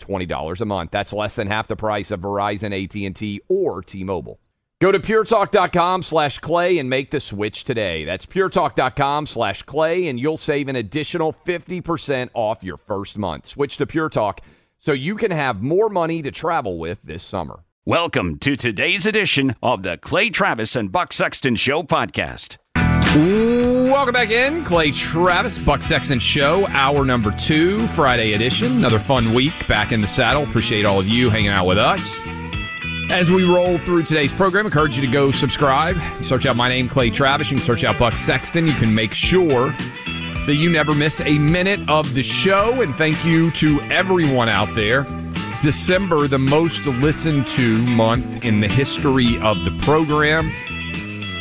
$20 a month. That's less than half the price of Verizon, AT&T, or T-Mobile. Go to puretalk.com slash clay and make the switch today. That's puretalk.com slash clay, and you'll save an additional 50% off your first month. Switch to Pure Talk so you can have more money to travel with this summer. Welcome to today's edition of the Clay Travis and Buck Sexton Show podcast. Welcome back in. Clay Travis, Buck Sexton Show, hour number two, Friday edition. Another fun week back in the saddle. Appreciate all of you hanging out with us. As we roll through today's program, encourage you to go subscribe. Search out my name, Clay Travis. You can search out Buck Sexton. You can make sure that you never miss a minute of the show. And thank you to everyone out there. December, the most listened to month in the history of the program.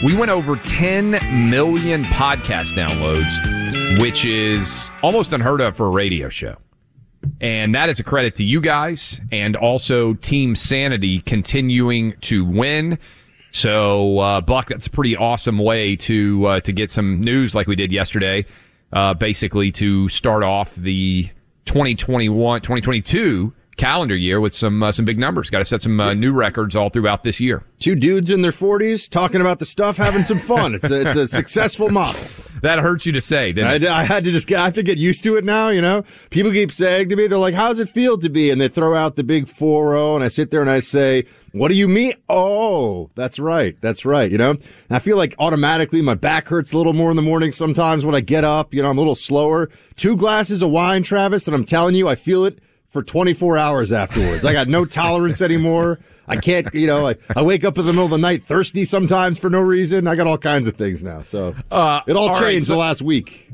We went over 10 million podcast downloads, which is almost unheard of for a radio show. And that is a credit to you guys and also Team Sanity continuing to win. So, uh, Buck, that's a pretty awesome way to uh, to get some news like we did yesterday. Uh, basically, to start off the 2021 2022 calendar year with some uh, some big numbers. Got to set some uh, new records all throughout this year. Two dudes in their 40s talking about the stuff, having some fun. it's a, it's a successful model. That hurts you to say, didn't I, I, had to just get, I have to get used to it now, you know? People keep saying to me, they're like, how's it feel to be? And they throw out the big 4-0 and I sit there and I say, what do you mean? Oh, that's right. That's right. You know, and I feel like automatically my back hurts a little more in the morning sometimes when I get up, you know, I'm a little slower. Two glasses of wine, Travis, and I'm telling you, I feel it for 24 hours afterwards. I got no tolerance anymore. I can't, you know, I, I wake up in the middle of the night thirsty sometimes for no reason. I got all kinds of things now. So uh, it all, all changed right, so the last week.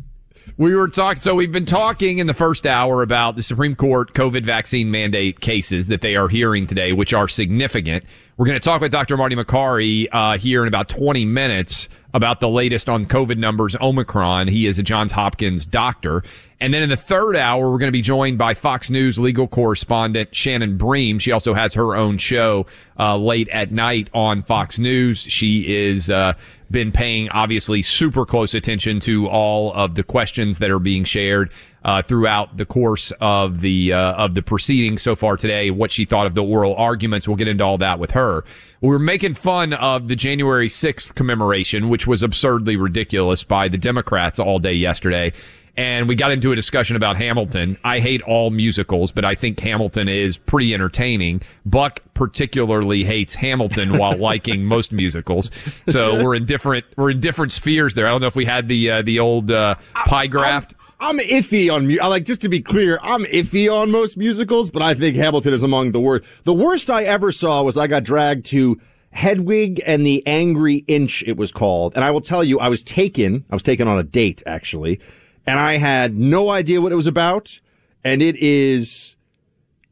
We were talking, so we've been talking in the first hour about the Supreme Court COVID vaccine mandate cases that they are hearing today, which are significant. We're going to talk with Dr. Marty Makary uh, here in about 20 minutes about the latest on COVID numbers, Omicron. He is a Johns Hopkins doctor. And then in the third hour, we're going to be joined by Fox News legal correspondent Shannon Bream. She also has her own show uh, late at night on Fox News. She is uh, been paying obviously super close attention to all of the questions that are being shared uh, throughout the course of the uh, of the proceedings so far today. What she thought of the oral arguments. We'll get into all that with her. We were making fun of the January 6th commemoration, which was absurdly ridiculous by the Democrats all day yesterday and we got into a discussion about Hamilton. I hate all musicals, but I think Hamilton is pretty entertaining. Buck particularly hates Hamilton while liking most musicals. So we're in different we're in different spheres there. I don't know if we had the uh, the old uh, pie graft. I'm, I'm iffy on I like just to be clear, I'm iffy on most musicals, but I think Hamilton is among the worst. The worst I ever saw was I got dragged to Hedwig and the Angry Inch, it was called. And I will tell you, I was taken, I was taken on a date actually and I had no idea what it was about. And it is,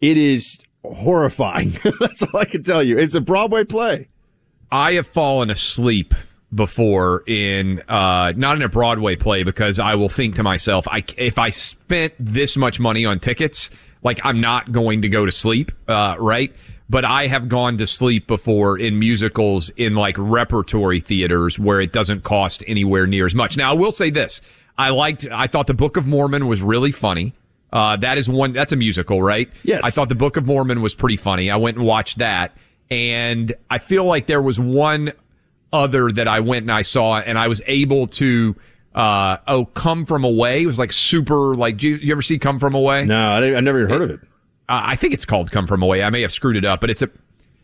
it is horrifying. That's all I can tell you. It's a Broadway play. I have fallen asleep before in uh, not in a Broadway play because I will think to myself, I if I spent this much money on tickets, like I'm not going to go to sleep, uh, right? But I have gone to sleep before in musicals in like repertory theaters where it doesn't cost anywhere near as much. Now I will say this: I liked, I thought the Book of Mormon was really funny. Uh, that is one. That's a musical, right? Yes. I thought the Book of Mormon was pretty funny. I went and watched that, and I feel like there was one other that I went and I saw, and I was able to. Uh, oh, Come From Away it was like super. Like, do you, you ever see Come From Away? No, I, I never even heard of it. Uh, I think it's called Come From Away. I may have screwed it up, but it's a.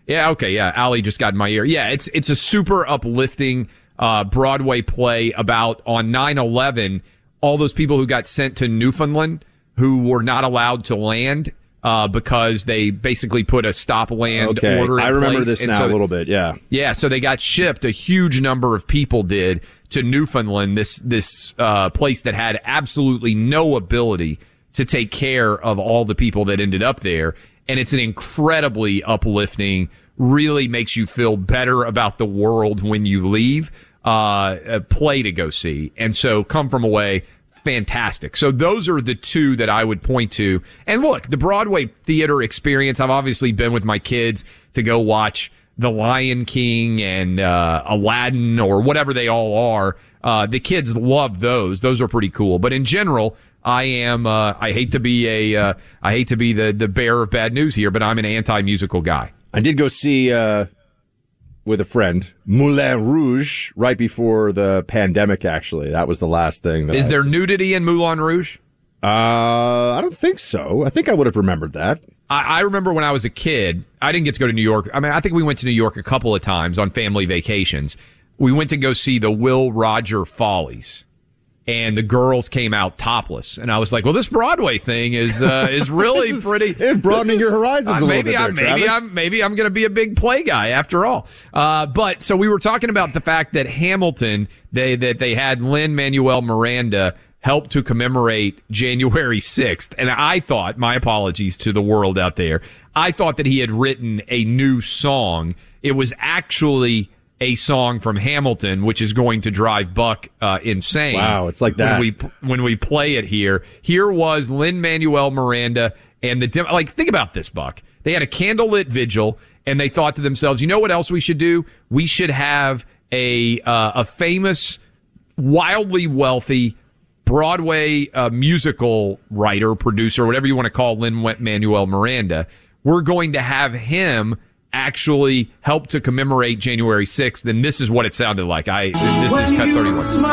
Yeah, okay, yeah. Ali just got in my ear. Yeah, it's it's a super uplifting uh, Broadway play about on 9-11, all those people who got sent to Newfoundland who were not allowed to land uh, because they basically put a stop land Okay, order. In I remember place. this And now so a little bit. Yeah. yeah, so they got shipped. A huge number of people did to Newfoundland, this this uh, place that had absolutely no ability to take care of all the people that ended up there. And it's an incredibly uplifting, really makes you feel better about the world when you leave. Uh, play to go see, and so come from away fantastic. So those are the two that I would point to. And look, the Broadway theater experience, I've obviously been with my kids to go watch The Lion King and uh, Aladdin or whatever they all are. Uh, the kids love those. Those are pretty cool. But in general, I am. Uh, I hate to be a. Uh, I hate to be the the bearer of bad news here, but I'm an anti musical guy. I did go see uh, with a friend Moulin Rouge right before the pandemic. Actually, that was the last thing. That Is I, there nudity in Moulin Rouge? Uh, I don't think so. I think I would have remembered that. I, I remember when I was a kid, I didn't get to go to New York. I mean, I think we went to New York a couple of times on family vacations. We went to go see the Will Roger Follies. And the girls came out topless, and I was like, "Well, this Broadway thing is uh, is really is- pretty. it's broadening this your horizons a little maybe bit I'm there, maybe Travis. I'm maybe I'm going to be a big play guy after all. Uh, but so we were talking about the fact that Hamilton, they that they had Lin-Manuel Miranda help to commemorate January 6th. And I thought, my apologies to the world out there, I thought that he had written a new song. It was actually a song from Hamilton, which is going to drive Buck uh, insane. Wow, it's like that. When we when we play it here. Here was Lin-Manuel Miranda and the Dem- like. Think about this, Buck. They had a candlelit vigil, and they thought to themselves, you know what else we should do? We should have a uh, a famous, wildly wealthy Broadway uh, musical writer, producer, whatever you want to call Lynn Manuel Miranda. We're going to have him actually help to commemorate January 6th. And this is what it sounded like. I this is cut 31.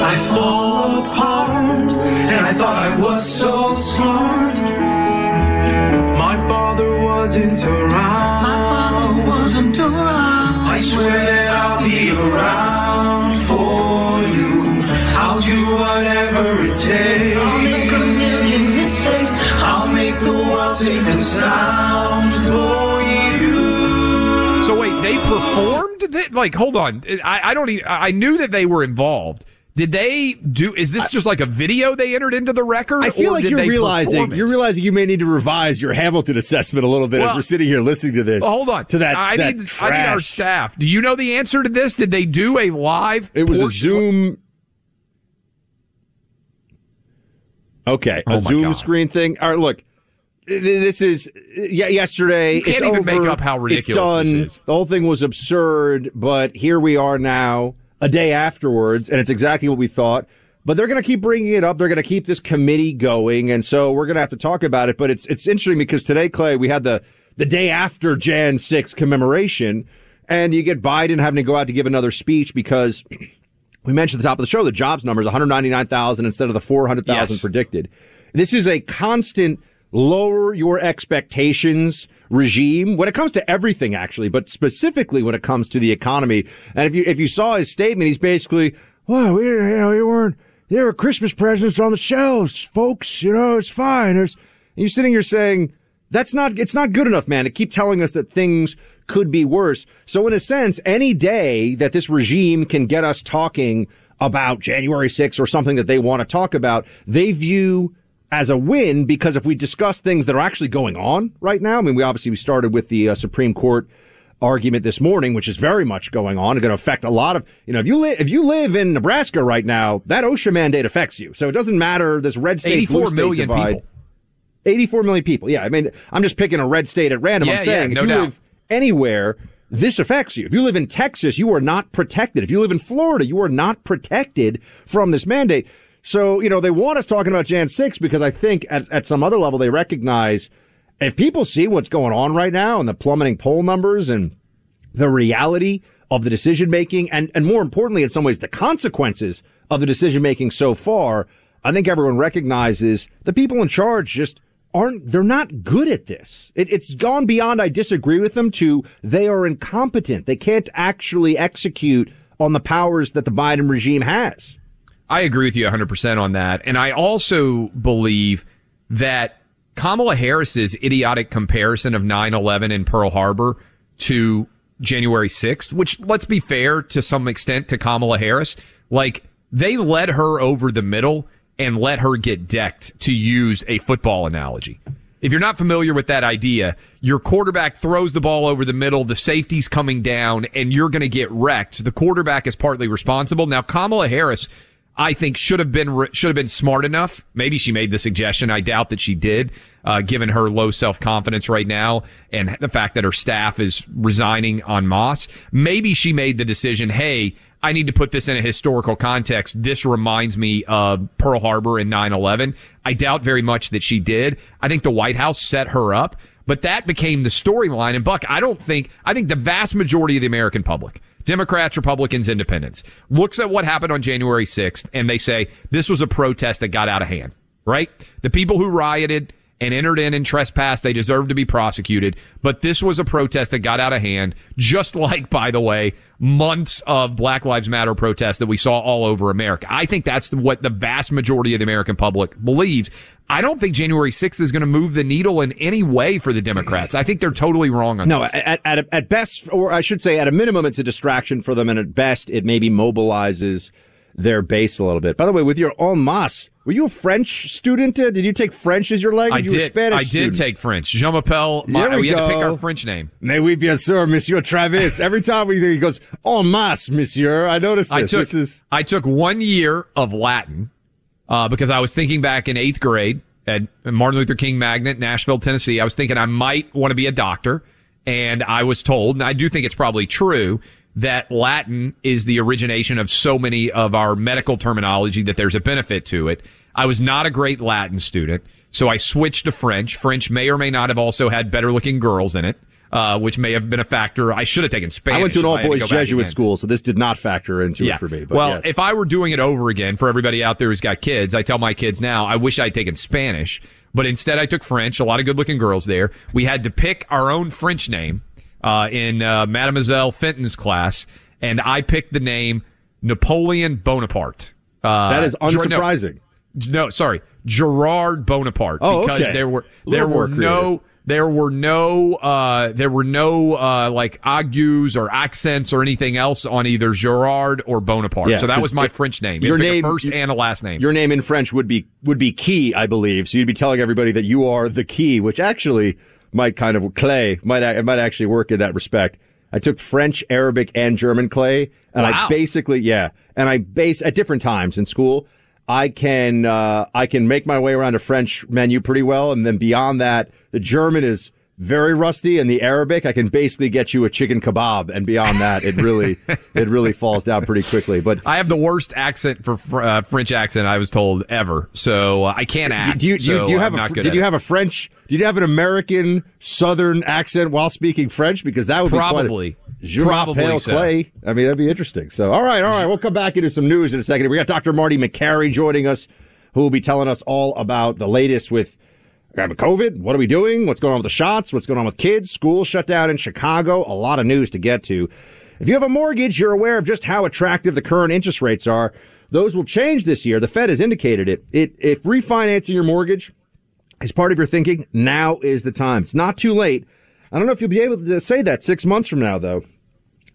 I fall apart, and I thought I was so smart. My father wasn't around. My father wasn't around. I swear that I'll be around for you. I'll do whatever it takes. Make the world safe and sound for you. So wait, they performed? Th- like, hold on. I, I don't. e I knew that they were involved. Did they do? Is this just like a video they entered into the record? I feel or like did you're realizing you're realizing you may need to revise your Hamilton assessment a little bit Well- as we're sitting here listening to this. Well, hold on. to that. I that need. I need our staff. Do you know the answer to this? Did they do a live? It was a Zoom. Okay, Oh a my Zoom God. screen thing. All right, look, th- this is. Yesterday, You can't it's even make up how ridiculous it's done. this is. The whole thing was absurd, but here we are now, a day afterwards, and it's exactly what we thought. But they're going to keep bringing it up. They're going to keep this committee going, and so we're going to have to talk about it. But it's it's interesting because today, Clay, we had the the day after Jan 6 commemoration, and you get Biden having to go out to give another speech because we mentioned at the top of the show the jobs numbers 199,000 instead of the 400,000 Yes. predicted. This is a constant lower your expectations regime when it comes to everything actually, but specifically when it comes to the economy. And if you if you saw his statement, he's basically, "Well, we you know, we weren't there were Christmas presents on the shelves, folks, you know, it's fine." There's you're sitting here saying, that's not, it's not good enough, man, to keep telling us that things could be worse. So in a sense, any day that this regime can get us talking about January 6th or something that they want to talk about, they view as a win because if we discuss things that are actually going on right now, I mean, we obviously we started with the uh, Supreme Court argument this morning, which is very much going on and going to affect a lot of, you know, if you live, if you live in Nebraska right now, that OSHA mandate affects you. So it doesn't matter this red state, blue 84 state million divide. people. 84 million people. Yeah. I mean, I'm just picking a red state at random. Yeah, I'm saying yeah, no if you doubt. live anywhere, this affects you. If you live in Texas, you are not protected. If you live in Florida, you are not protected from this mandate. So, you know, they want us talking about Jan 6 because I think at, at some other level they recognize if people see what's going on right now and the plummeting poll numbers and the reality of the decision making and, and more importantly, in some ways, the consequences of the decision making so far, I think everyone recognizes the people in charge just aren't, they're not good at this. It, it's gone beyond I disagree with them to they are incompetent. They can't actually execute on the powers that the Biden regime has. I agree with you 100% on that. And I also believe that Kamala Harris's idiotic comparison of 9 11 in Pearl Harbor to January 6th, which let's be fair to some extent to Kamala Harris, like they led her over the middle and let her get decked to use a football analogy. If you're not familiar with that idea, your quarterback throws the ball over the middle, the safety's coming down, and you're going to get wrecked. The quarterback is partly responsible. Now, Kamala Harris, I think should have been should have been smart enough. Maybe she made the suggestion. I doubt that she did, uh, given her low self confidence right now and the fact that her staff is resigning en masse. Maybe she made the decision. Hey, I need to put this in a historical context. This reminds me of Pearl Harbor and 9/11. I doubt very much that she did. I think the White House set her up, but that became the storyline. And Buck, I don't think I think the vast majority of the American public Democrats, Republicans, Independents, looks at what happened on January 6th and they say this was a protest that got out of hand, right? The people who rioted and entered in and trespassed, they deserve to be prosecuted. But this was a protest that got out of hand, just like, by the way, months of Black Lives Matter protests that we saw all over America. I think that's what the vast majority of the American public believes. I don't think January 6th is going to move the needle in any way for the Democrats. I think they're totally wrong on No, this. at, at, at best, or I should say, at a minimum, it's a distraction for them, and at best, it maybe mobilizes their base a little bit. By the way, with your en masse, were you a French student? Uh, Did you take French as your language? I you were did. Spanish I did student. take French. Jean Appel. My, There we we, had to pick our French name. Mais oui, bien sûr, Monsieur Travis. Every time we he goes en masse, Monsieur. I noticed this. I took this is I took one year of Latin uh, because I was thinking back in eighth grade at Martin Luther King Magnet, Nashville, Tennessee. I was thinking I might want to be a doctor, and I was told, and I do think it's probably true. That Latin is the origination of so many of our medical terminology that there's a benefit to it. I was not a great Latin student, so I switched to French. French may or may not have also had better looking girls in it, uh, which may have been a factor. I should have taken Spanish. I went to an all boys Jesuit school, so this did not factor into it for me. But well, yes. if I were doing it over again for everybody out there who's got kids, I tell my kids now, I wish I'd taken Spanish, but instead I took French. A lot of good looking girls there. We had to pick our own French name uh, in uh, Mademoiselle Fenton's class, and I picked the name Napoleon Bonaparte. Uh, that is Ger- no, unsurprising. no, sorry, Gerard Bonaparte. Oh, because okay. there were there were no there were no uh there were no uh like agues or accents or anything else on either Gerard or Bonaparte. Yeah, so that was my French name. your name, name- first you- and a last name. Your name in French would be would be key, I believe. So you'd be telling everybody that you are the key, which actually might kind of clay might it might actually work in that respect. I took French, Arabic, and German clay, and I basically yeah, and I base at different times in school. I can uh, I can make my way around a French menu pretty well, and then beyond that, the German is very rusty, and the Arabic I can basically get you a chicken kebab, and beyond that, it really it really falls down pretty quickly. But I have the worst accent for uh, French accent I was told ever, so uh, I can't act. do you, do you, so do you I'm have a, fr- good did you have a French? Did you have an American Southern accent while speaking French? Because that would Probably. be quite a, Probably m'appelle so. Clay. I mean, that'd be interesting. So, all right, all right, we'll come back into some news in a second. We got Dr. Marty Makary joining us, who will be telling us all about the latest with uh, COVID. What are we doing? What's going on with the shots? What's going on with kids? School shut down in Chicago. A lot of news to get to. If you have a mortgage, you're aware of just how attractive the current interest rates are. Those will change this year. The Fed has indicated it. It if refinancing your mortgage is part of your thinking, now is the time. It's not too late. I don't know if you'll be able to say that six months from now, though.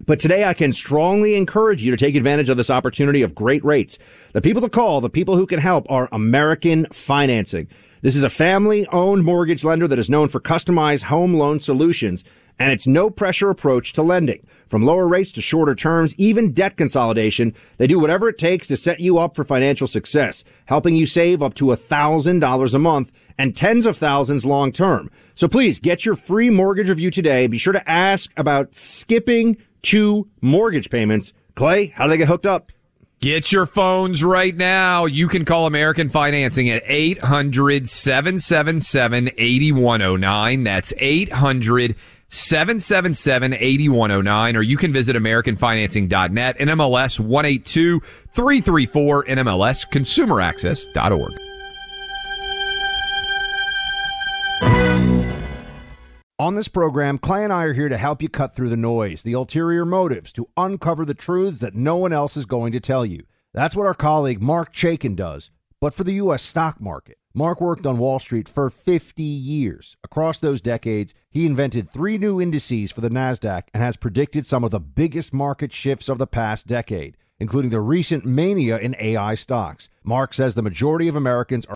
But today I can strongly encourage you to take advantage of this opportunity of great rates. The people to call, the people who can help are American Financing. This is a family owned mortgage lender that is known for customized home loan solutions. and it's no pressure approach to lending. From lower rates to shorter terms, even debt consolidation, they do whatever it takes to set you up for financial success, helping you save up to $1,000 a month and tens of thousands long term. So please get your free mortgage review today. Be sure to ask about skipping two mortgage payments. Clay, how do they get hooked up? Get your phones right now. You can call American Financing at 800 777 8109. That's 800 777 8109. Or you can visit AmericanFinancing.net, NMLS 182 334, NMLS ConsumerAccess.org. On this program, Clay and I are here to help you cut through the noise, the ulterior motives, to uncover the truths that no one else is going to tell you. That's what our colleague Marc Chaikin does, but for the U.S. stock market. Mark worked on Wall Street for 50 years. Across those decades, he invented three new indices for the NASDAQ and has predicted some of the biggest market shifts of the past decade, including the recent mania in AI stocks. Mark says the majority of Americans are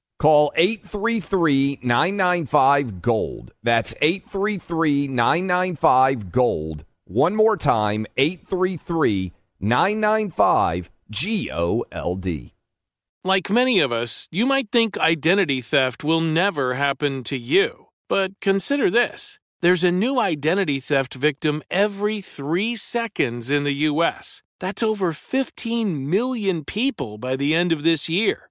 Call 833 995 Gold. That's 833 995 Gold. One more time 833 995 G O L D. Like many of us, you might think identity theft will never happen to you. But consider this there's a new identity theft victim every three seconds in the U.S. That's over 15 million people by the end of this year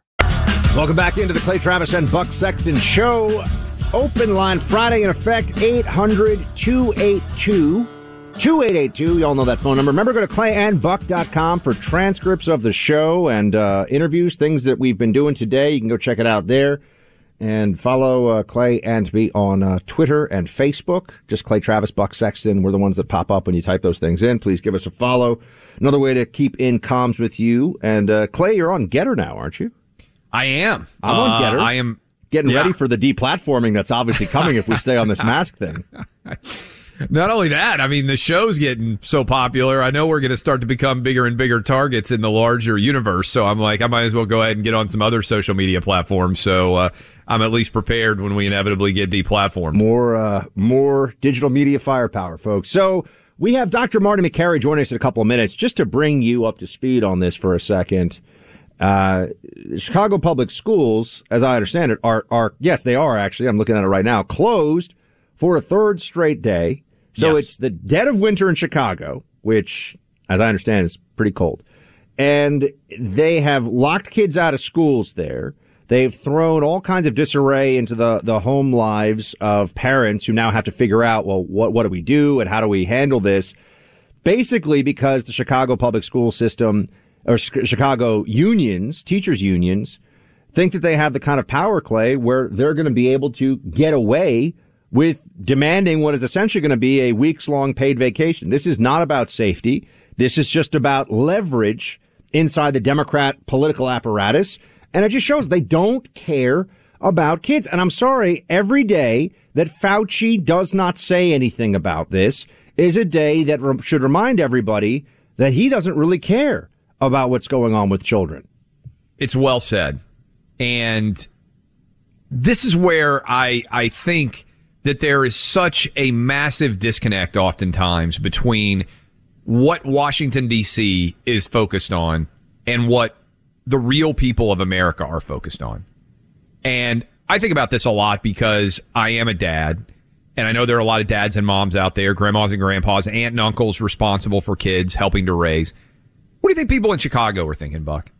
Welcome back into the Clay Travis and Buck Sexton Show. Open line Friday in effect 800 282 2882. Y'all know that phone number. Remember, go to clayandbuck.com for transcripts of the show and uh, interviews, things that we've been doing today. You can go check it out there. And follow uh, Clay and me on uh, Twitter and Facebook. Just Clay Travis, Buck Sexton. We're the ones that pop up when you type those things in. Please give us a follow. Another way to keep in comms with you. And uh, Clay, you're on Gettr now, aren't you? I am. I'm on Gettr. Uh, I am Getting Yeah. ready for the deplatforming that's obviously coming if we stay on this mask thing. Not only that, I mean, the show's getting so popular. I know we're going to start to become bigger and bigger targets in the larger universe. So I'm like, I might as well go ahead and get on some other social media platforms. So uh, I'm at least prepared when we inevitably get deplatformed. More, uh, more digital media firepower, folks. So we have Dr. Marty Makary joining us in a couple of minutes just to bring you up to speed on this for a second. Uh, Chicago Public Schools, as I understand it, are, are, yes, they are actually, I'm looking at it right now, closed for a third straight day. So Yes. it's the dead of winter in Chicago, which, as I understand, is pretty cold. And they have locked kids out of schools there. They've thrown all kinds of disarray into the, the home lives of parents who now have to figure out, well, what, what do we do and how do we handle this? Basically, because the Chicago public school system or Chicago unions, teachers unions, think that they have the kind of power, Clay, where they're going to be able to get away with demanding what is essentially going to be a weeks long paid vacation. This is not about safety. This is just about leverage inside the Democrat political apparatus. And it just shows they don't care about kids. And I'm sorry, every day that Fauci does not say anything about this is a day that re- should remind everybody that he doesn't really care about what's going on with children. It's well said. And this is where I, I think that there is such a massive disconnect oftentimes between what Washington, D.C. is focused on and what the real people of America are focused on. And I think about this a lot because I am a dad. And I know there are a lot of dads and moms out there, grandmas and grandpas, aunt and uncles responsible for kids, helping to raise. What do you think people in Chicago are thinking, Buck?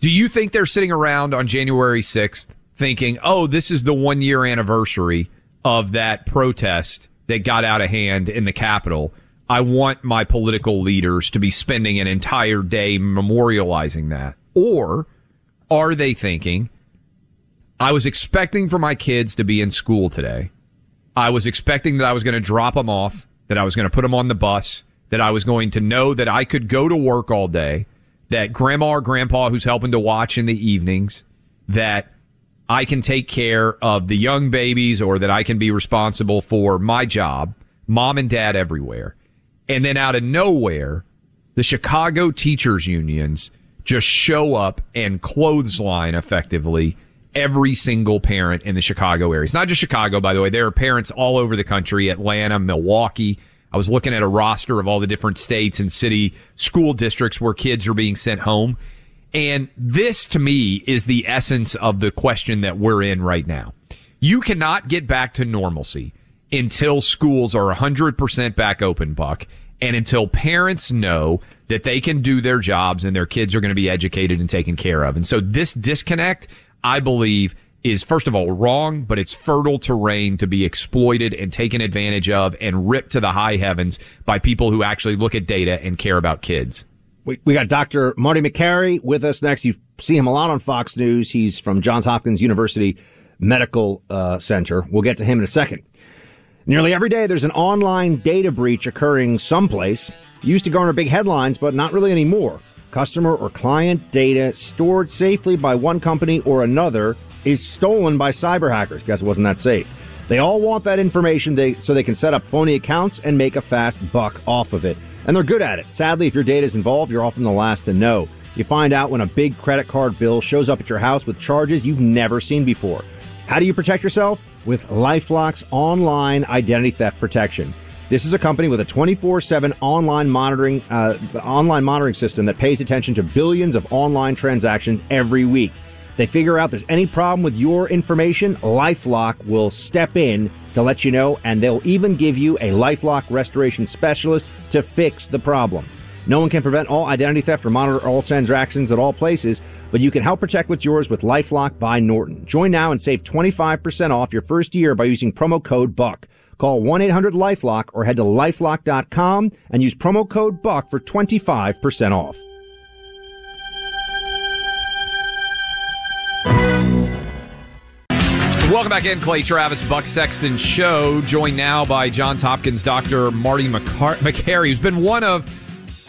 Do you think they're sitting around on January 6th thinking, oh, this is the one year anniversary of that protest that got out of hand in the Capitol? I want my political leaders to be spending an entire day memorializing that. Or are they thinking, I was expecting for my kids to be in school today. I was expecting that I was going to drop them off, that I was going to put them on the bus, that I was going to know that I could go to work all day, that grandma or grandpa who's helping to watch in the evenings, that I can take care of the young babies or that I can be responsible for my job, mom and dad everywhere. And then out of nowhere, the Chicago teachers unions just show up and clothesline effectively every single parent in the Chicago area. It's not just Chicago, by the way. There are parents all over the country, Atlanta, Milwaukee. I was looking at a roster of all the different states and city school districts where kids are being sent home. And this to me is the essence of the question that we're in right now. You cannot get back to normalcy until schools are 100% back open, Buck, and until parents know that they can do their jobs and their kids are going to be educated and taken care of. And so this disconnect, I believe, is first of all wrong, but it's fertile terrain to be exploited and taken advantage of and ripped to the high heavens by people who actually look at data and care about kids. We, we got Dr. Marty Makary with us next. You see him a lot on Fox News. He's from Johns Hopkins University Medical uh, Center. We'll get to him in a second. Nearly every day, there's an online data breach occurring someplace. Used to garner big headlines, but not really anymore. Customer or client data stored safely by one company or another is stolen by cyber hackers. Guess it wasn't that safe. They all want that information they, so they can set up phony accounts and make a fast buck off of it. And they're good at it. Sadly, if your data is involved, you're often the last to know. You find out when a big credit card bill shows up at your house with charges you've never seen before. How do you protect yourself? With Lifelock's online identity theft protection. This is a company with a 24/7 online monitoring uh, online monitoring system that pays attention to billions of online transactions every week. They figure out there's any problem with your information, LifeLock will step in to let you know, and they'll even give you a LifeLock restoration specialist to fix the problem. No one can prevent all identity theft or monitor all transactions at all places, but you can help protect what's yours with LifeLock by Norton. Join now and save 25% off your first year by using promo code BUCK. Call 1-800-LifeLock or head to lifelock.com and use promo code BUCK for 25% off. Welcome back in, Clay Travis, Buck Sexton Show, joined now by Johns Hopkins Dr. Marty McCar- Makary, who's been one of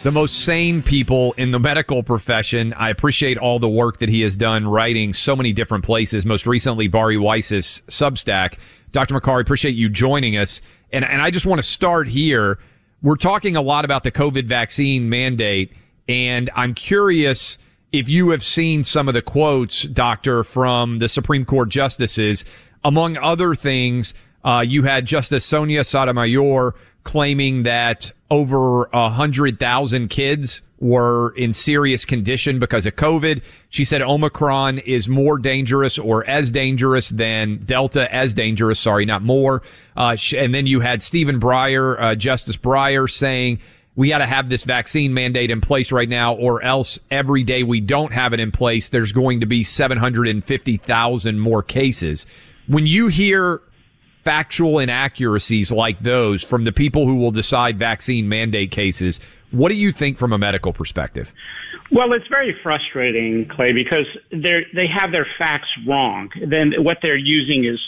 the most sane people in the medical profession. I appreciate all the work that he has done writing so many different places, most recently Bari Weiss's Substack. Dr. Makary, appreciate you joining us. And, and I just want to start here. We're talking a lot about the COVID vaccine mandate, and I'm curious – if you have seen some of the quotes, Doctor, from the Supreme Court justices, among other things, uh, you had Justice Sonia Sotomayor claiming that over a hundred thousand kids were in serious condition because of COVID. She said Omicron is more dangerous or as dangerous than Delta, as dangerous. Sorry, not more. Uh, and then you had Stephen Breyer, uh, Justice Breyer, saying we got to have this vaccine mandate in place right now, or else every day we don't have it in place, there's going to be 750,000 more cases. When you hear factual inaccuracies like those from the people who will decide vaccine mandate cases, What do you think from a medical perspective? Well, it's very frustrating, Clay, because they they have their facts wrong. Then what they're using is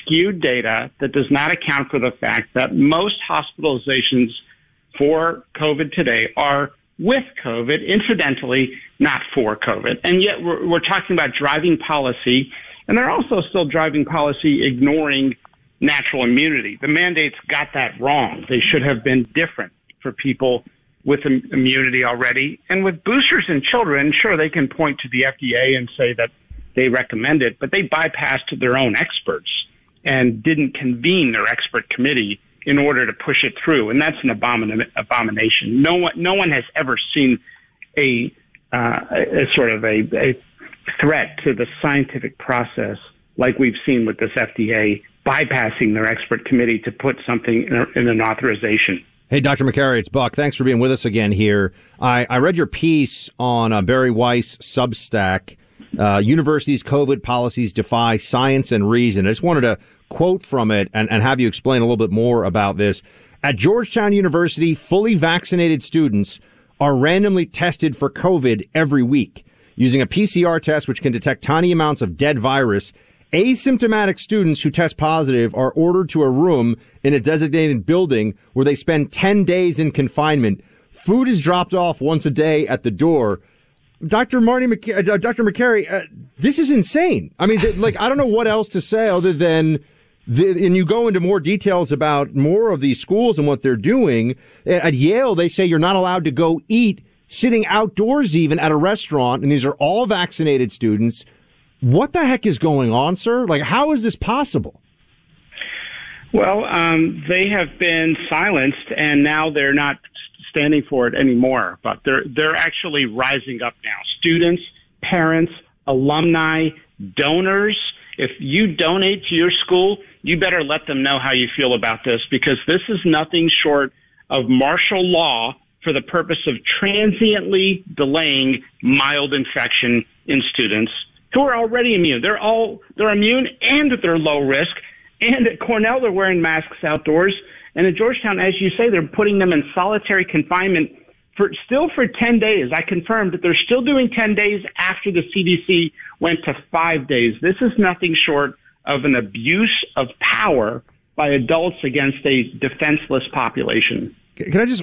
skewed data that does not account for the fact that most hospitalizations for COVID today are with COVID, incidentally, not for COVID. And yet we're, we're talking about driving policy, and they're also still driving policy ignoring natural immunity. The mandates got that wrong. They should have been different for people with Im- immunity already. And with boosters in children, sure, they can point to the FDA and say that they recommend it, but they bypassed their own experts and didn't convene their expert committee in order to push it through. And that's an abomin- abomination. No one, no one has ever seen a, uh, a sort of a, a threat to the scientific process like we've seen with this FDA bypassing their expert committee to put something in, a, in an authorization. Hey, Dr. Makary, it's Buck. Thanks for being with us again here. I, I read your piece on uh, Bari Weiss Substack. Uh, universities' COVID policies defy science and reason. I just wanted to quote from it and, and have you explain a little bit more about this. At Georgetown University, fully vaccinated students are randomly tested for COVID every week using a PCR test which can detect tiny amounts of dead virus. Asymptomatic students who test positive are ordered to a room in a designated building where they spend 10 days in confinement. Food is dropped off once a day at the door. Dr. Marty, Mc- uh, Dr. Makary, uh, this is insane. I mean, th- like, I don't know what else to say other than, the, and you go into more details about more of these schools and what they're doing. At Yale, they say you're not allowed to go eat sitting outdoors even at a restaurant, and these are all vaccinated students. What the heck is going on, sir? Like, how is this possible? Well, um, they have been silenced, and now they're not standing for it anymore. But they're they're actually rising up now. Students, parents, alumni, donors. If you donate to your school, you better let them know how you feel about this because this is nothing short of martial law for the purpose of transiently delaying mild infection in students who are already immune. They're all they're immune and they're low risk. And at Cornell, they're wearing masks outdoors. And at Georgetown, as you say, they're putting them in solitary confinement for still for 10 days. I confirmed that they're still doing 10 days after the CDC went to five days. This is nothing short of an abuse of power by adults against a defenseless population. Can I just,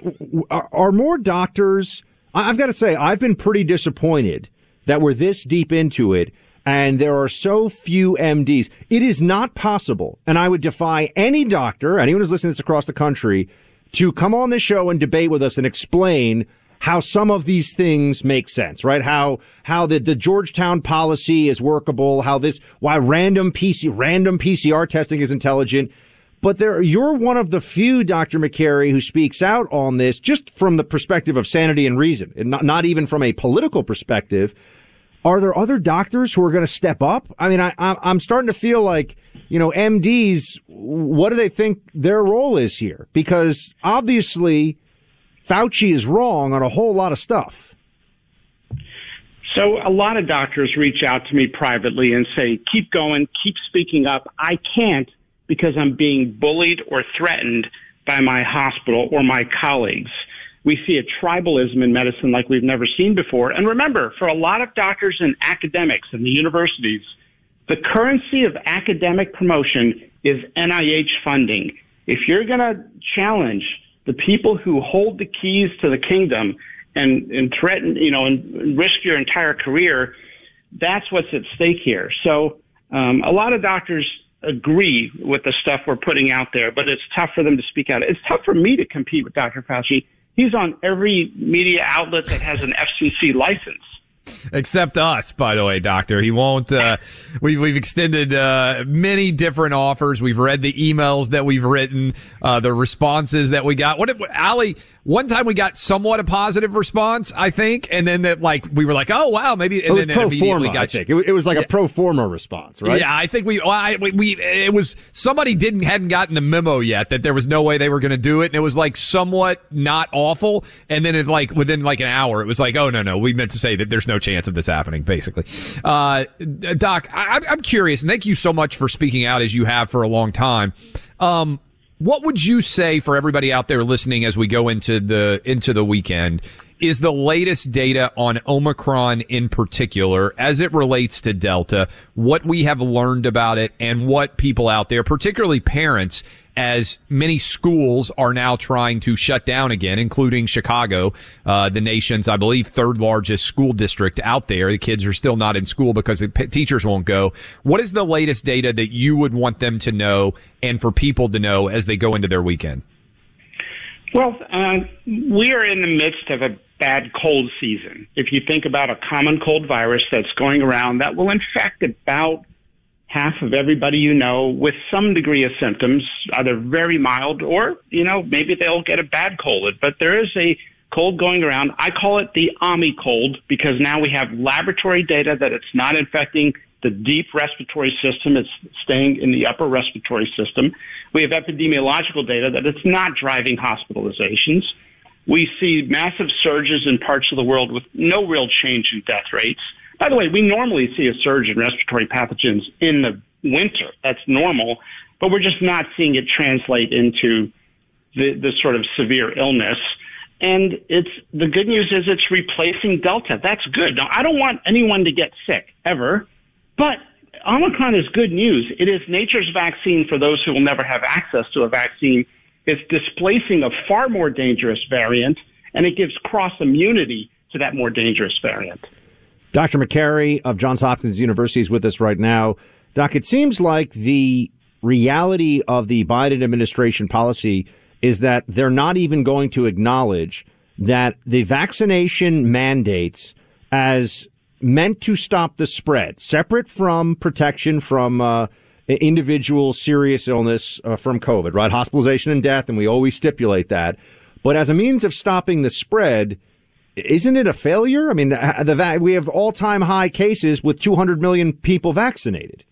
are more doctors, I've got to say, I've been pretty disappointed that we're this deep into it and there are so few MDs. It is not possible, and I would defy any doctor, anyone who's listening to this across the country, to come on this show and debate with us and explain how some of these things make sense, right? How how the, the Georgetown policy is workable, how this why random PC random PCR testing is intelligent. But there, you're one of the few, Dr. Makary, who speaks out on this just from the perspective of sanity and reason, and not, not even from a political perspective. Are there other doctors who are going to step up? I mean, I, I'm starting to feel like, you know, MDs, what do they think their role is here? Because obviously Fauci is wrong on a whole lot of stuff. So a lot of doctors reach out to me privately and say, keep going, keep speaking up. I can't because I'm being bullied or threatened by my hospital or my colleagues. We see a tribalism in medicine like we've never seen before. And remember, for a lot of doctors and academics in the universities, the currency of academic promotion is NIH funding. If you're going to challenge the people who hold the keys to the kingdom and, and threaten, you know, and risk your entire career, that's what's at stake here. So um, a lot of doctors agree with the stuff we're putting out there, but it's tough for them to speak out. It's tough for me to compete with Dr. Fauci He's on every media outlet that has an FCC license. Except us, by the way, Doctor. He won't. Uh, we, we've extended uh, many different offers. We've read the emails that we've written, uh, the responses that we got. What, Ali? One time we got somewhat a positive response, I think, and then that like we were like, oh wow, maybe. And it was then pro forma. got I think it, was like yeah. a pro forma response, right? Yeah, I think we, I, we, we, it was somebody didn't hadn't gotten the memo yet that there was no way they were going to do it, and it was like somewhat not awful, and then it like within like an hour, it was like, oh no no, we meant to say that there's no chance of this happening, basically. Uh, Doc, I, I'm curious, and thank you so much for speaking out as you have for a long time. Um, what would you say for everybody out there listening as we go into the into the weekend? Is the latest data on Omicron in particular, as it relates to Delta, what we have learned about it and what people out there, particularly parents, as many schools are now trying to shut down again, including Chicago, uh, the nation's, I believe, third largest school district out there. The kids are still not in school because the p- teachers won't go. What is the latest data that you would want them to know and for people to know as they go into their weekend? Well, uh, we are in the midst of a bad cold season. If you think about a common cold virus that's going around, that will infect about half of everybody you know with some degree of symptoms, either very mild or, you know, maybe they'll get a bad cold. But there is a cold going around. I call it the Omicold because now we have laboratory data that it's not infecting the deep respiratory system. It's staying in the upper respiratory system. We have epidemiological data that it's not driving hospitalizations. We see massive surges in parts of the world with no real change in death rates. By the way, we normally see a surge in respiratory pathogens in the winter. That's normal, but we're just not seeing it translate into the, the sort of severe illness. And it's the good news is it's replacing Delta. That's good. Now, I don't want anyone to get sick ever, but Omicron is good news. It is nature's vaccine for those who will never have access to a vaccine. It's displacing a far more dangerous variant, and it gives cross immunity to that more dangerous variant. Dr. Makary of Johns Hopkins University is with us right now. Doc, it seems like the reality of the Biden administration policy is that they're not even going to acknowledge that the vaccination mandates as meant to stop the spread, separate from protection from uh, individual serious illness uh, from COVID, right? Hospitalization and death, and we always stipulate that. But as a means of stopping the spread, isn't it a failure? I mean, the, the we have all time high cases with 200 million people vaccinated.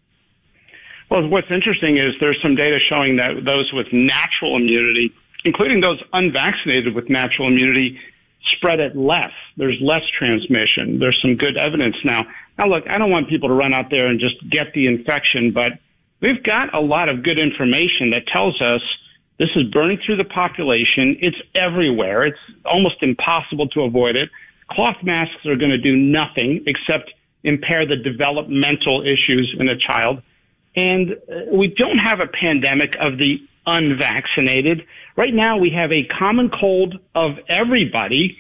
Well, what's interesting is there's some data showing that those with natural immunity, including those unvaccinated with natural immunity, spread it less. There's less transmission. There's some good evidence now. Now, look, I don't want people to run out there and just get the infection, but we've got a lot of good information that tells us this is burning through the population. It's everywhere. It's almost impossible to avoid it. Cloth masks are going to do nothing except impair the developmental issues in a child. And uh, we don't have a pandemic of the unvaccinated. Right now, we have a common cold of everybody.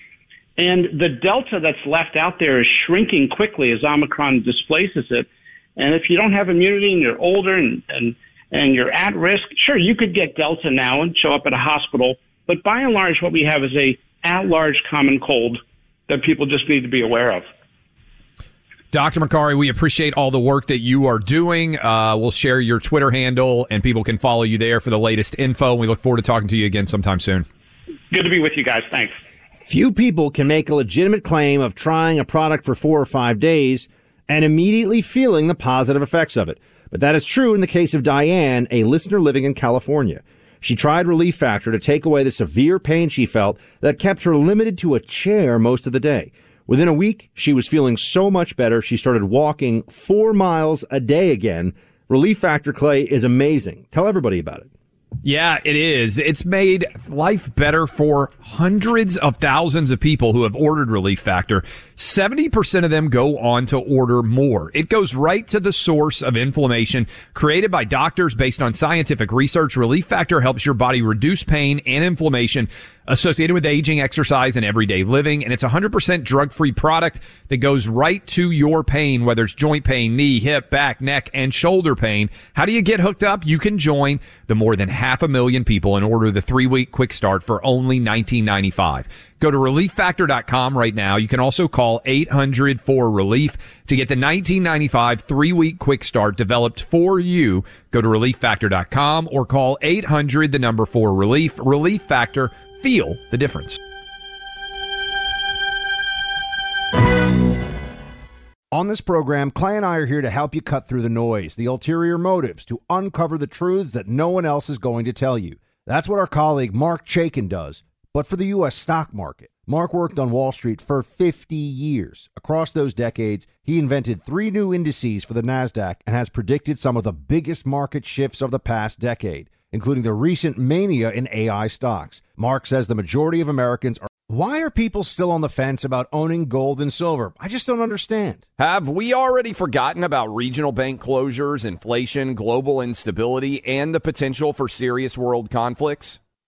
And the delta that's left out there is shrinking quickly as Omicron displaces it. And if you don't have immunity and you're older and, and and you're at risk, sure, you could get Delta now and show up at a hospital. But by and large, what we have is a at-large common cold that people just need to be aware of. Dr. Makary, we appreciate all the work that you are doing. Uh, we'll share your Twitter handle and people can follow you there for the latest info. We look forward to talking to you again sometime soon. Good to be with you guys. Thanks. Few people can make a legitimate claim of trying a product for four or five days and immediately feeling the positive effects of it. But that is true in the case of Diane, a listener living in California. She tried Relief Factor to take away the severe pain she felt that kept her limited to a chair most of the day. Within a week, she was feeling so much better, she started walking four miles a day again. Relief Factor Clay is amazing. Tell everybody about it. Yeah, it is. It's made life better for hundreds of thousands of people who have ordered Relief Factor. 70% of them go on to order more. It goes right to the source of inflammation created by doctors based on scientific research. Relief Factor helps your body reduce pain and inflammation associated with aging, exercise, and everyday living. And it's a 100% drug-free product that goes right to your pain, whether it's joint pain, knee, hip, back, neck, and shoulder pain. How do you get hooked up? You can join the more than half a million people and order the three-week quick start for only $19.95. Go to relieffactor.com right now. You can also call 800 for relief to get the 1995 three week quick start developed for you. Go to relieffactor.com or call 800 the number for relief. Relief Factor. Feel the difference. On this program, Clay and I are here to help you cut through the noise, the ulterior motives, to uncover the truths that no one else is going to tell you. That's what our colleague Marc Chaikin does but for the U.S. stock market. Marc worked on Wall Street for 50 years. Across those decades, he invented three new indices for the NASDAQ and has predicted some of the biggest market shifts of the past decade. including the recent mania in AI stocks. Marc says the majority of Americans are. Why are people still on the fence about owning gold and silver? I just don't understand. Have we already forgotten about regional bank closures, inflation, global instability, and the potential for serious world conflicts?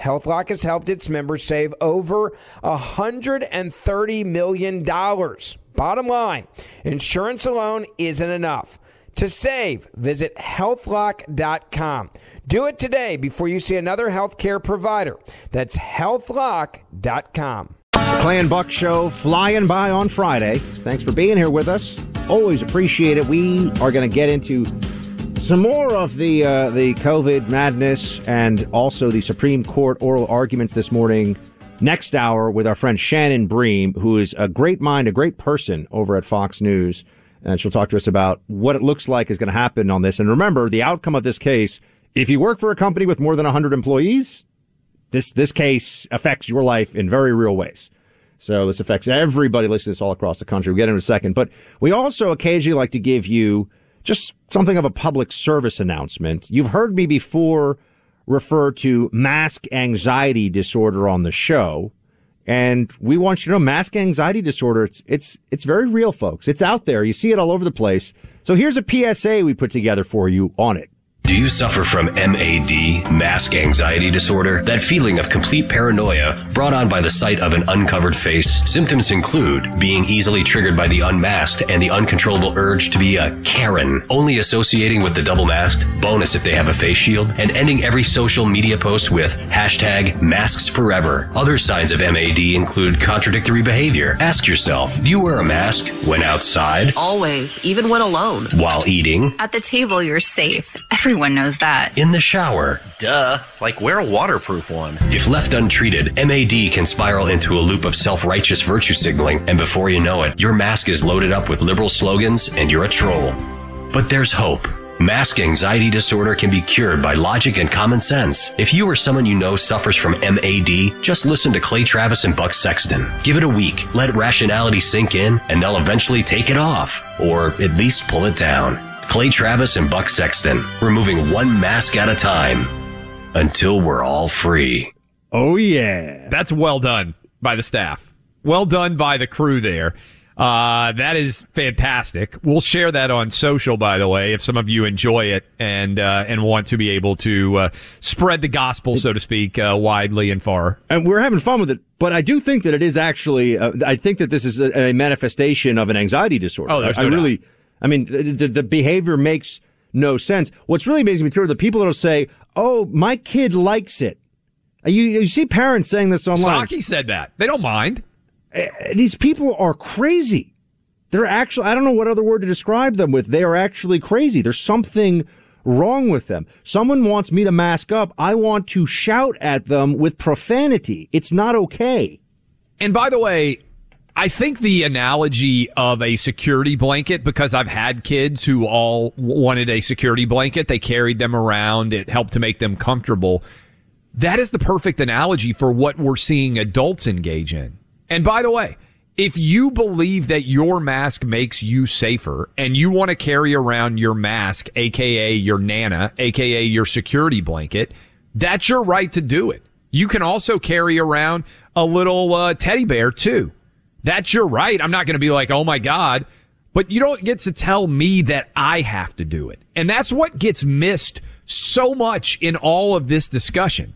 HealthLock has helped its members save over $130 million. Bottom line, insurance alone isn't enough. To save, visit healthlock.com. Do it today before you see another healthcare provider. That's healthlock.com. Clay Buck Show flying by on Friday. Thanks for being here with us. Always appreciate it. We are going to get into some more of the uh, the COVID madness and also the Supreme Court oral arguments this morning. Next hour with our friend Shannon Bream, who is a great mind, a great person over at Fox News, and she'll talk to us about what it looks like is going to happen on this. And remember, the outcome of this case: if you work for a company with more than 100 employees, this this case affects your life in very real ways. So this affects everybody listening to this all across the country. We'll get into a second. But we also occasionally like to give you just something of a public service announcement. You've heard me before refer to mask anxiety disorder on the show. And we want you to know mask anxiety disorder, it's, it's, it's very real, folks. It's out there. You see it all over the place. So here's a PSA we put together for you on it. Do you suffer from MAD, mask anxiety disorder? That feeling of complete paranoia brought on by the sight of an uncovered face? Symptoms include being easily triggered by the unmasked and the uncontrollable urge to be a Karen, only associating with the double masked, bonus if they have a face shield, and ending every social media post with hashtag masks forever. Other signs of MAD include contradictory behavior. Ask yourself, do you wear a mask when outside? Always, even when alone. While eating? At the table, you're safe. Everyone knows that. In the shower? Duh. Like, wear a waterproof one. If left untreated, MAD can spiral into a loop of self-righteous virtue signaling, and before you know it, your mask is loaded up with liberal slogans and you're a troll. But there's hope. Mask anxiety disorder can be cured by logic and common sense. If you or someone you know suffers from MAD, just listen to Clay Travis and Buck Sexton. Give it a week, let rationality sink in, and they'll eventually take it off, or at least pull it down. Clay Travis and Buck Sexton, removing one mask at a time until we're all free. Oh, yeah. That's well done by the staff. Well done by the crew there. Uh, that is fantastic. We'll share that on social, by the way, if some of you enjoy it and uh, and want to be able to uh, spread the gospel, so to speak, uh, widely and far. And we're having fun with it, but I do think that it is actually. Uh, I think that this is a, a manifestation of an anxiety disorder. Oh, there's I, no I really. doubt. I mean, the, the behavior makes no sense. What's really amazing me too are the people that'll say, "Oh, my kid likes it." You you see parents saying this online. Psaki said that they don't mind. Uh, These people are crazy. They're actually, I don't know what other word to describe them with. They are actually crazy. There's something wrong with them. Someone wants me to mask up. I want to shout at them with profanity. It's not okay. And by the way, I think the analogy of a security blanket, because I've had kids who all wanted a security blanket, they carried them around, it helped to make them comfortable. That is the perfect analogy for what we're seeing adults engage in. And by the way, if you believe that your mask makes you safer and you want to carry around your mask, aka your nana, aka your security blanket, that's your right to do it. You can also carry around a little uh, teddy bear too. That's your right. I'm not going to be like, oh my God, but you don't get to tell me that I have to do it. And that's what gets missed so much in all of this discussion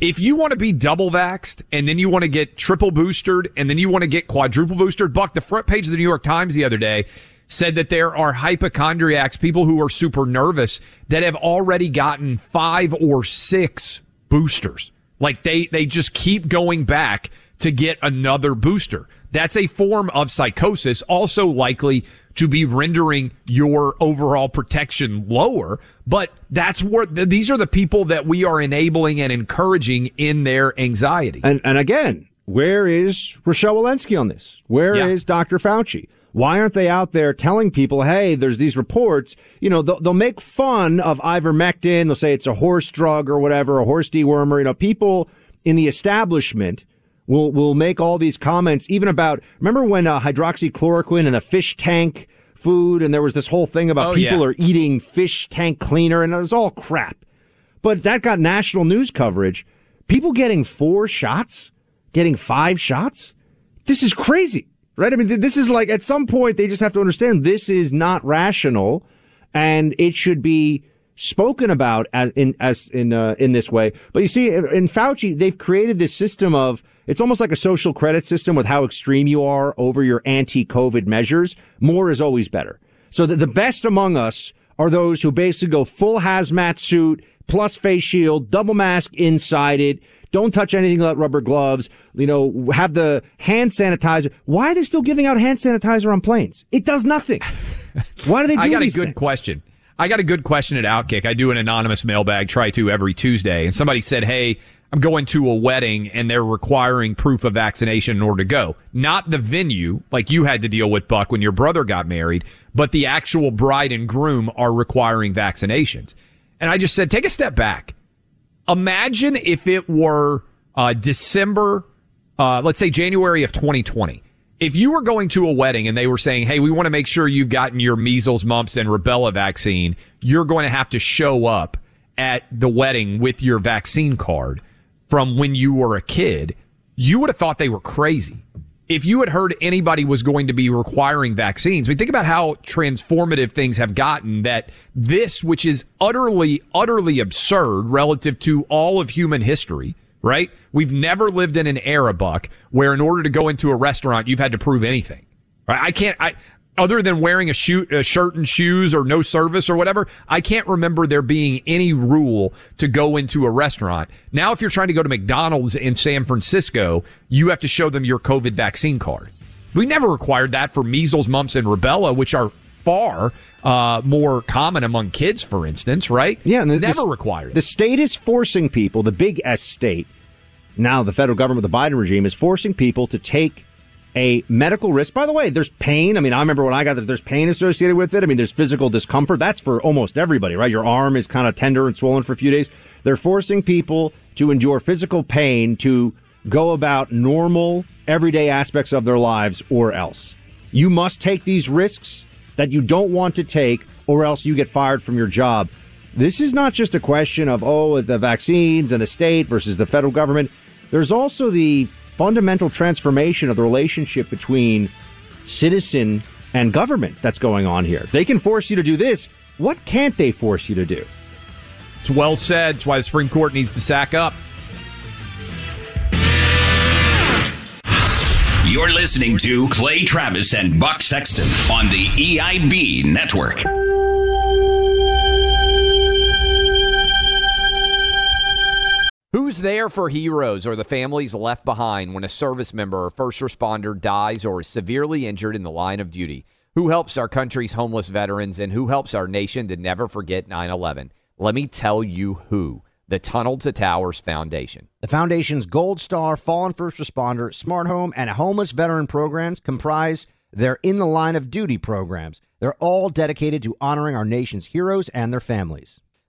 if you want to be double vaxxed and then you want to get triple boosted and then you want to get quadruple boosted, Buck, the front page of the New York Times the other day said that there are hypochondriacs, people who are super nervous that have already gotten five or six boosters. Like they, they just keep going back to get another booster. That's a form of psychosis, also likely to be rendering your overall protection lower. But that's where these are the people that we are enabling and encouraging in their anxiety. And, and again, where is Rochelle Walensky on this? Where yeah. is Dr. Fauci? Why aren't they out there telling people, hey, there's these reports? You know, they'll, they'll make fun of ivermectin. They'll say it's a horse drug or whatever, a horse dewormer. You know, people in the establishment will will make all these comments, even about. Remember when uh, hydroxychloroquine and a fish tank food, and there was this whole thing about oh, people yeah. are eating fish tank cleaner, and it was all crap. But that got national news coverage. People getting four shots, getting five shots. This is crazy, right? I mean, this is like at some point they just have to understand this is not rational, and it should be spoken about as in as in uh, in this way. But you see, in Fauci, they've created this system of it's almost like a social credit system with how extreme you are over your anti-COVID measures. More is always better. So the, the best among us are those who basically go full hazmat suit plus face shield, double mask inside it. Don't touch anything without rubber gloves. You know, have the hand sanitizer. Why are they still giving out hand sanitizer on planes? It does nothing. Why do they do I got a good things? question. I got a good question at Outkick. I do an anonymous mailbag, try to every Tuesday. And somebody said, Hey, I'm going to a wedding and they're requiring proof of vaccination in order to go. Not the venue, like you had to deal with, Buck, when your brother got married, but the actual bride and groom are requiring vaccinations. And I just said, take a step back. Imagine if it were uh, December, uh, let's say January of 2020 if you were going to a wedding and they were saying, "Hey, we want to make sure you've gotten your measles, mumps, and rubella vaccine," you're going to have to show up at the wedding with your vaccine card from when you were a kid. You would have thought they were crazy. If you had heard anybody was going to be requiring vaccines, I mean, think about how transformative things have gotten that this, which is utterly, utterly absurd relative to all of human history, right? We've never lived in an era, Buck, where in order to go into a restaurant, you've had to prove anything. Right? I can't, I, other than wearing a, shoe, a shirt and shoes or no service or whatever, I can't remember there being any rule to go into a restaurant. Now, if you're trying to go to McDonald's in San Francisco, you have to show them your COVID vaccine card. We never required that for measles, mumps, and rubella, which are far uh, more common among kids, for instance, right? Yeah, and the, never the, required. The state is forcing people, the big S state, now the federal government, the Biden regime, is forcing people to take a medical risk. By the way, there's pain. I mean, I remember when I got there, there's pain associated with it. I mean, there's physical discomfort. That's for almost everybody, right? Your arm is kind of tender and swollen for a few days. They're forcing people to endure physical pain to go about normal, everyday aspects of their lives or else. You must take these risks that you don't want to take or else you get fired from your job. This is not just a question of, oh, the vaccines and the state versus the federal government. There's also the fundamental transformation of the relationship between citizen and government that's going on here. They can force you to do this. What can't they force you to do? It's well said. It's why the Supreme Court needs to sack up. You're listening to Clay Travis and Buck Sexton on the EIB network. Who's there for heroes or the families left behind when a service member or first responder dies or is severely injured in the line of duty? Who helps our country's homeless veterans and who helps our nation to never forget 9 11? Let me tell you who the Tunnel to Towers Foundation. The Foundation's Gold Star, Fallen First Responder, Smart Home, and Homeless Veteran programs comprise their In the Line of Duty programs. They're all dedicated to honoring our nation's heroes and their families.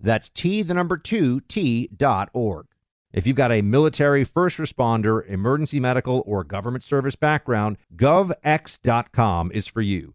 That's T, the number two, T dot org. If you've got a military, first responder, emergency medical, or government service background, govx.com is for you.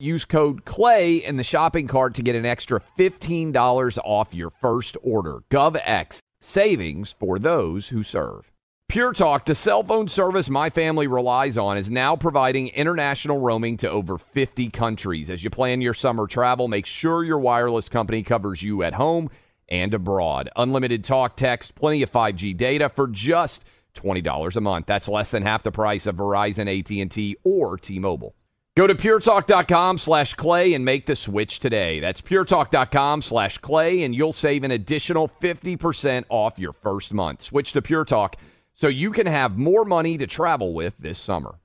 Use code CLAY in the shopping cart to get an extra $15 off your first order. GovX, savings for those who serve. Pure Talk, the cell phone service my family relies on, is now providing international roaming to over 50 countries. As you plan your summer travel, make sure your wireless company covers you at home and abroad. Unlimited talk, text, plenty of 5G data for just $20 a month. That's less than half the price of Verizon, AT&T, or T-Mobile. Go to puretalk.com slash clay and make the switch today. That's puretalk.com slash clay, and you'll save an additional 50% off your first month. Switch to Pure Talk so you can have more money to travel with this summer.